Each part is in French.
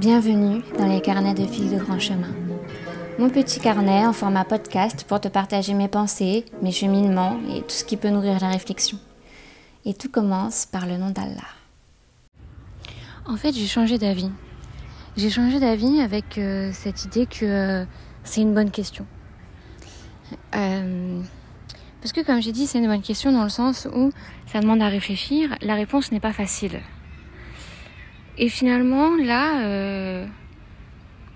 Bienvenue dans les carnets de fil de grand chemin. Mon petit carnet en format podcast pour te partager mes pensées, mes cheminements et tout ce qui peut nourrir la réflexion. Et tout commence par le nom d'Allah. En fait, j'ai changé d'avis. J'ai changé d'avis avec euh, cette idée que euh, c'est une bonne question. Euh, parce que comme j'ai dit, c'est une bonne question dans le sens où ça demande à réfléchir. La réponse n'est pas facile. Et finalement, là, euh,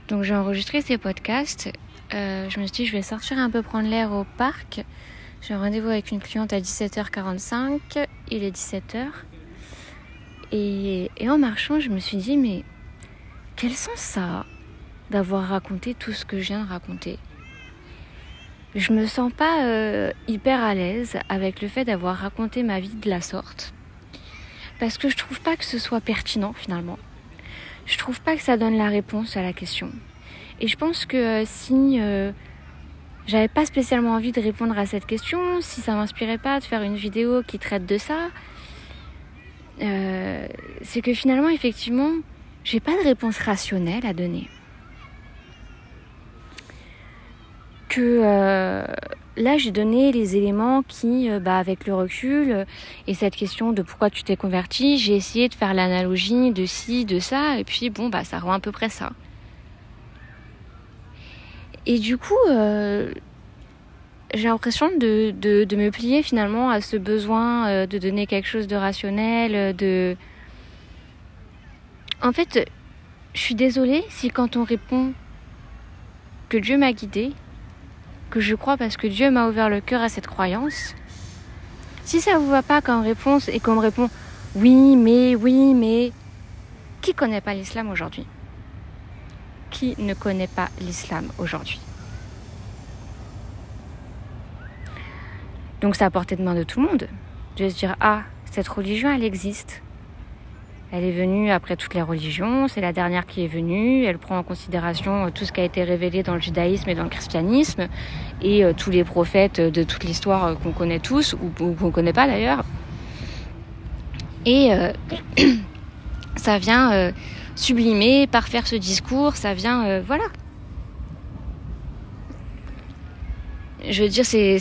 donc j'ai enregistré ces podcasts. Euh, je me suis dit, je vais sortir un peu prendre l'air au parc. J'ai un rendez-vous avec une cliente à 17h45. Il est 17h. Et, et en marchant, je me suis dit, mais quel sens ça d'avoir raconté tout ce que je viens de raconter? Je me sens pas euh, hyper à l'aise avec le fait d'avoir raconté ma vie de la sorte parce que je trouve pas que ce soit pertinent finalement. Je trouve pas que ça donne la réponse à la question. Et je pense que euh, si euh, j'avais pas spécialement envie de répondre à cette question, si ça m'inspirait pas de faire une vidéo qui traite de ça, euh, c'est que finalement effectivement j'ai pas de réponse rationnelle à donner. Que là, j'ai donné les éléments qui, euh, bah, avec le recul euh, et cette question de pourquoi tu t'es converti, j'ai essayé de faire l'analogie de ci, de ça, et puis bon, bah, ça rend à peu près ça. Et du coup, euh, j'ai l'impression de, de, de, me plier finalement à ce besoin de donner quelque chose de rationnel, de... En fait, je suis désolée si quand on répond que Dieu m'a guidée, que je crois parce que Dieu m'a ouvert le cœur à cette croyance. Si ça vous va pas comme réponse et qu'on me répond oui, mais, oui, mais, qui connaît pas l'islam aujourd'hui? Qui ne connaît pas l'islam aujourd'hui? Donc c'est à portée de main de tout le monde de se dire ah cette religion elle existe. Elle est venue après toutes les religions, c'est la dernière qui est venue, elle prend en considération tout ce qui a été révélé dans le judaïsme et dans le christianisme, et euh, tous les prophètes de toute l'histoire euh, qu'on connaît tous, ou, qu'on connaît pas d'ailleurs. Et euh, ça vient euh, sublimer, parfaire ce discours, ça vient, euh, voilà. Je veux dire, c'est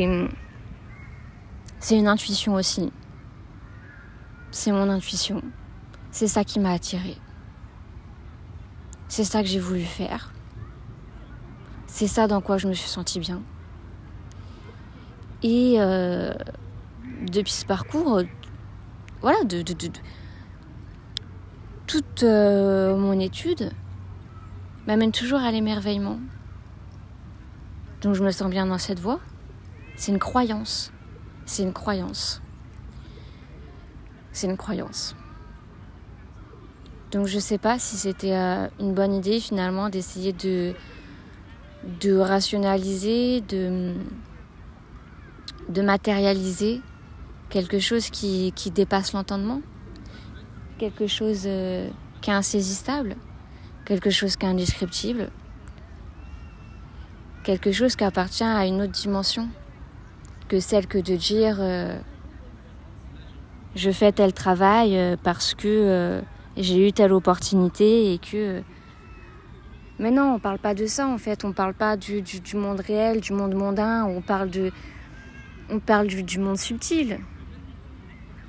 une intuition aussi. C'est mon intuition. C'est ça qui m'a attirée. C'est ça que j'ai voulu faire. C'est ça dans quoi je me suis sentie bien. Et euh, depuis ce parcours, voilà, de, de toute euh, mon étude m'amène toujours à l'émerveillement. Donc je me sens bien dans cette voie. C'est une croyance. C'est une croyance. C'est une croyance. Donc je sais pas si c'était euh, une bonne idée finalement d'essayer de rationaliser, de matérialiser quelque chose qui, qui dépasse l'entendement, quelque chose euh, qui est insaisissable, quelque chose qui est indescriptible, quelque chose qui appartient à une autre dimension que celle que de dire euh, je fais tel travail euh, parce que euh, j'ai eu telle opportunité et que mais non on parle pas de ça en fait. On parle pas du, monde réel du monde mondain. On parle de on parle du, monde subtil.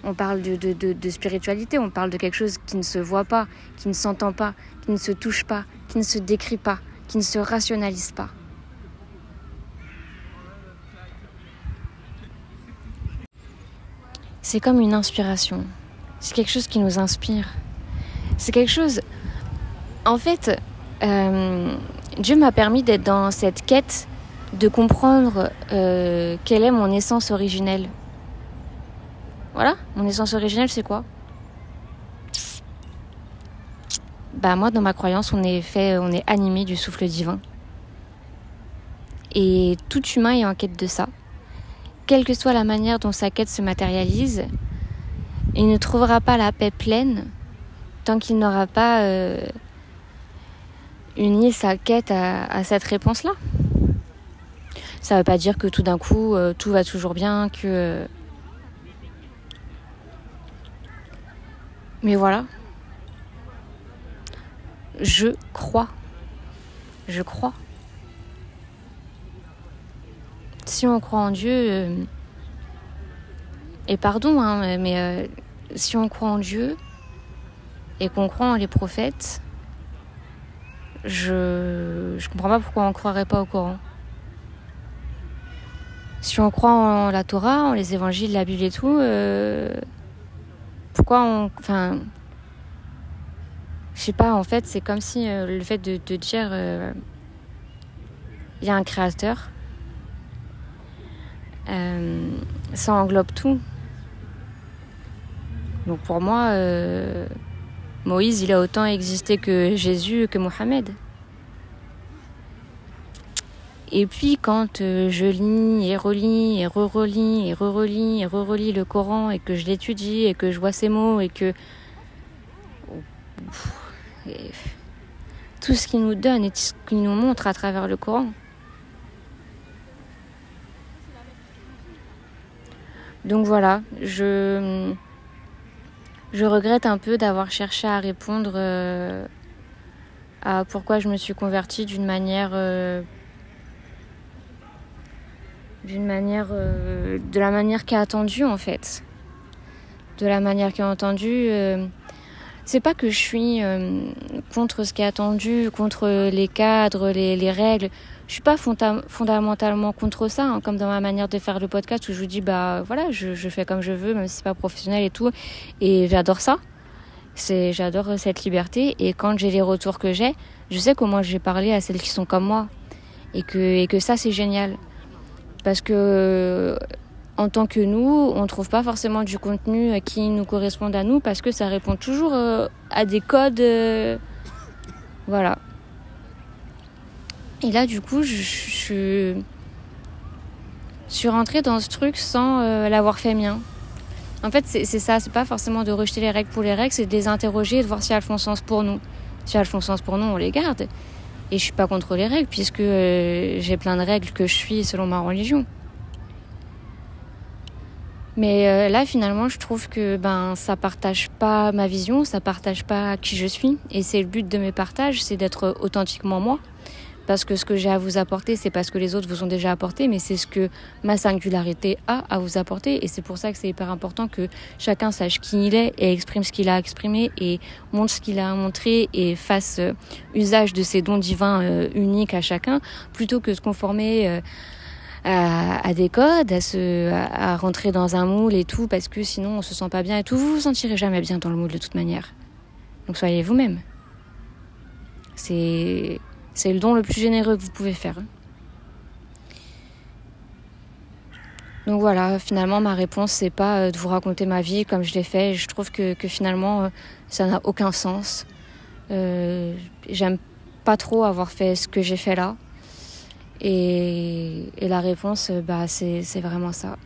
On parle de, spiritualité, on parle de quelque chose qui ne se voit pas, qui ne s'entend pas, qui ne se touche pas, qui ne se décrit pas, qui ne se rationalise pas. C'est comme une inspiration. C'est quelque chose qui nous inspire. C'est quelque chose... En fait, euh, Dieu m'a permis d'être dans cette quête de comprendre euh, quelle est mon essence originelle. Voilà, mon essence originelle, c'est quoi? Bah moi, dans ma croyance, on est fait, on est animé du souffle divin. Et tout humain est en quête de ça. Quelle que soit la manière dont sa quête se matérialise, il ne trouvera pas la paix pleine tant qu'il n'aura pas euh, uni sa quête à, cette réponse-là. Ça ne veut pas dire que tout d'un coup, euh, tout va toujours bien, que... Mais voilà. je crois. Je crois. Si on croit en Dieu, euh, et pardon, hein, mais euh, si on croit en Dieu et qu'on croit en les prophètes, je je comprends pas pourquoi on ne croirait pas au Coran. Si on croit en la Torah, en les évangiles, la Bible et tout, euh, pourquoi on. Enfin. Je sais pas, en fait, c'est comme si le fait de, de dire. Il y a un créateur. Euh, ça englobe tout. Donc pour moi, euh, Moïse, il a autant existé que Jésus, que Mohamed. Et puis quand euh, je lis et relis et re-relis et re-relis et re-relis le Coran et que je l'étudie et que je vois ces mots et que tout ce qu'il nous donne et tout ce qu'il nous montre à travers le Coran. Donc voilà, je regrette un peu d'avoir cherché à répondre euh, à pourquoi je me suis convertie d'une manière euh, d'une manière euh, de la manière qui est attendue en fait. De la manière qui est entendue c'est pas que je suis euh, contre ce qui est attendu contre les cadres les, les règles. Je suis pas fonda- fondamentalement contre ça hein, comme dans ma manière de faire le podcast où je vous dis bah voilà je, je fais comme je veux même si c'est pas professionnel et tout. Et j'adore ça. C'est j'adore cette liberté. Et quand j'ai les retours que j'ai je sais comment j'ai parlé à celles qui sont comme moi. Et que et que ça c'est génial. Parce que en tant que nous, on trouve pas forcément du contenu qui nous corresponde à nous parce que ça répond toujours euh, à des codes. euh, voilà. Et là, du coup, je, suis rentrée dans ce truc sans euh, l'avoir fait mien. En fait, c'est ça, c'est pas forcément de rejeter les règles pour les règles, c'est de les interroger et de voir si elles font sens pour nous. Si elles font sens pour nous, on les garde. Et je suis pas contre les règles puisque euh, j'ai plein de règles que je suis selon ma religion. Mais euh, là, finalement, je trouve que ben ça partage pas ma vision, ça partage pas qui je suis. Et c'est le but de mes partages, c'est d'être authentiquement moi. Parce que ce que j'ai à vous apporter, c'est pas ce que les autres vous ont déjà apporté, mais c'est ce que ma singularité a à vous apporter. Et c'est pour ça que c'est hyper important que chacun sache qui il est et exprime ce qu'il a exprimé et montre ce qu'il a montré et fasse euh, usage de ses dons divins euh, uniques à chacun, plutôt que se conformer euh, à, des codes, à, se, à, rentrer dans un moule et tout, parce que sinon on se sent pas bien et tout. Vous vous sentirez jamais bien dans le moule de toute manière. Donc soyez vous-même. C'est c'est le don le plus généreux que vous pouvez faire. Donc voilà, finalement ma réponse c'est pas euh, de vous raconter ma vie comme je l'ai fait. Je trouve que, que finalement euh, ça n'a aucun sens. Euh, J'aime pas trop avoir fait ce que j'ai fait là. Et, la réponse, euh, bah, c'est vraiment ça.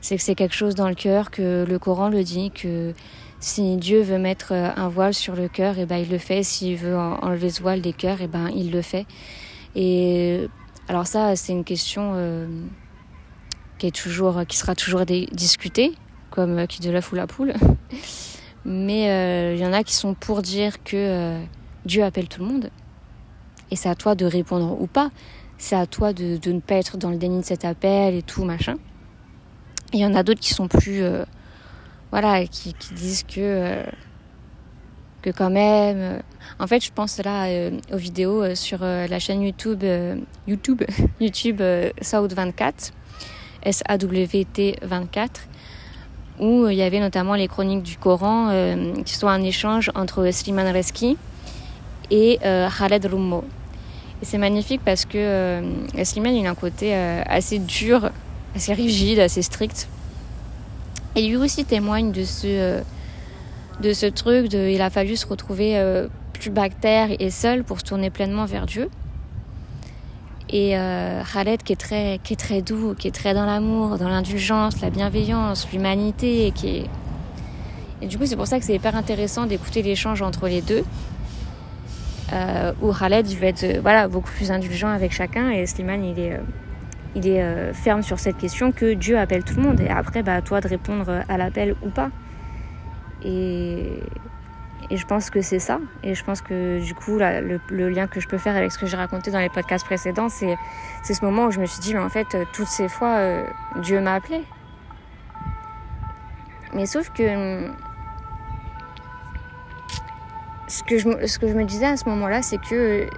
C'est que c'est quelque chose dans le cœur, que le Coran le dit, que si Dieu veut mettre euh, un voile sur le cœur, et ben il le fait. S'il veut en- enlever ce voile des cœurs, et ben il le fait. Et alors ça, c'est une question euh, qui est toujours, qui sera toujours discutée, comme qui de l'œuf ou la poule. Mais il y en a qui sont pour dire que Dieu appelle tout le monde. Et c'est à toi de répondre ou pas. C'est à toi de, de ne pas être dans le déni de cet appel et tout, machin. Il y en a d'autres qui sont plus... euh, voilà, qui, disent que... euh, que quand même... euh, en fait, je pense là aux vidéos sur la chaîne YouTube... YouTube YouTube euh, Saoud24. S-A-W-T 24 où il y avait notamment les chroniques du Coran, qui sont un échange entre Slimane Reski et euh, Khaled Rummo. Et c'est magnifique parce que euh, Slimane, il a un côté euh, assez dur, assez rigide, assez strict. Et lui aussi témoigne de ce, euh, de ce truc il a fallu se retrouver euh, plus bactère et seul pour se tourner pleinement vers Dieu. Et Khaled qui est très qui est très doux, qui est très dans l'amour, dans l'indulgence, la bienveillance, l'humanité, qui et du coup c'est pour ça que c'est hyper intéressant d'écouter l'échange entre les deux. Euh, où Khaled il va être euh, voilà beaucoup plus indulgent avec chacun et Slimane il est euh, il est euh, ferme sur cette question que Dieu appelle tout le monde et après bah à toi de répondre à l'appel ou pas. Et Et je pense que c'est ça. Et je pense que du coup, le, lien que je peux faire avec ce que j'ai raconté dans les podcasts précédents, c'est, c'est ce moment où je me suis dit, mais en fait, toutes ces fois, Dieu m'a appelé. Mais sauf que ce que, je, ce que je me disais à ce moment-là, c'est que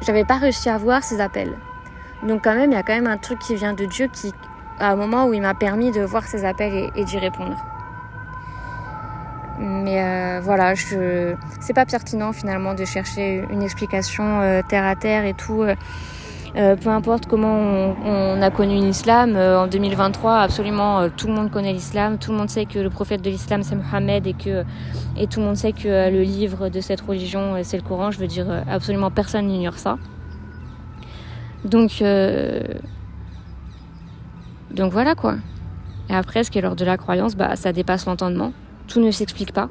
j'avais pas réussi à voir ces appels. Donc quand même, il y a quand même un truc qui vient de Dieu qui, à un moment où il m'a permis de voir ces appels et d'y répondre. Mais euh, voilà, je... c'est pas pertinent finalement de chercher une explication euh, terre à terre et tout. Euh, peu importe comment on, a connu l'islam, en 2023, absolument tout le monde connaît l'islam, tout le monde sait que le prophète de l'islam c'est Mohammed et que et tout le monde sait que le livre de cette religion c'est le Coran. Je veux dire, absolument personne n'ignore ça. Donc donc voilà quoi. Et après, ce qui est l'ordre de la croyance, bah ça dépasse l'entendement tout ne s'explique pas.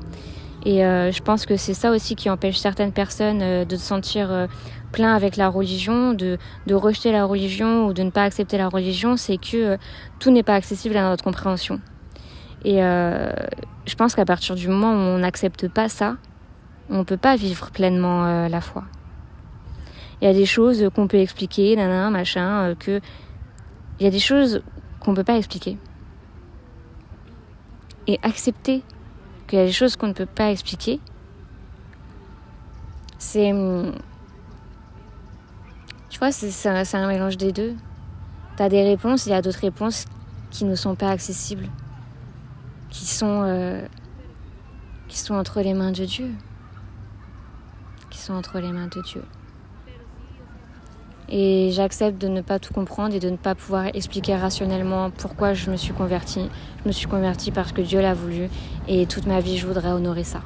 Et euh, je pense que c'est ça aussi qui empêche certaines personnes euh, de se sentir euh, plein avec la religion, de, de, rejeter la religion ou de ne pas accepter la religion, c'est que tout n'est pas accessible à notre compréhension. Et je pense qu'à partir du moment où on n'accepte pas ça, on ne peut pas vivre pleinement la foi. Il y a des choses qu'on peut expliquer, nanana, machin, que il y a des choses qu'on ne peut pas expliquer. Et accepter qu'il y a des choses qu'on ne peut pas expliquer. C'est. Tu vois, c'est un, mélange des deux. Tu as des réponses, il y a d'autres réponses qui ne sont pas accessibles, qui sont, euh, qui sont entre les mains de Dieu. Qui sont entre les mains de Dieu. Et j'accepte de ne pas tout comprendre et de ne pas pouvoir expliquer rationnellement pourquoi je me suis convertie. Je me suis convertie parce que Dieu l'a voulu et toute ma vie je voudrais honorer ça.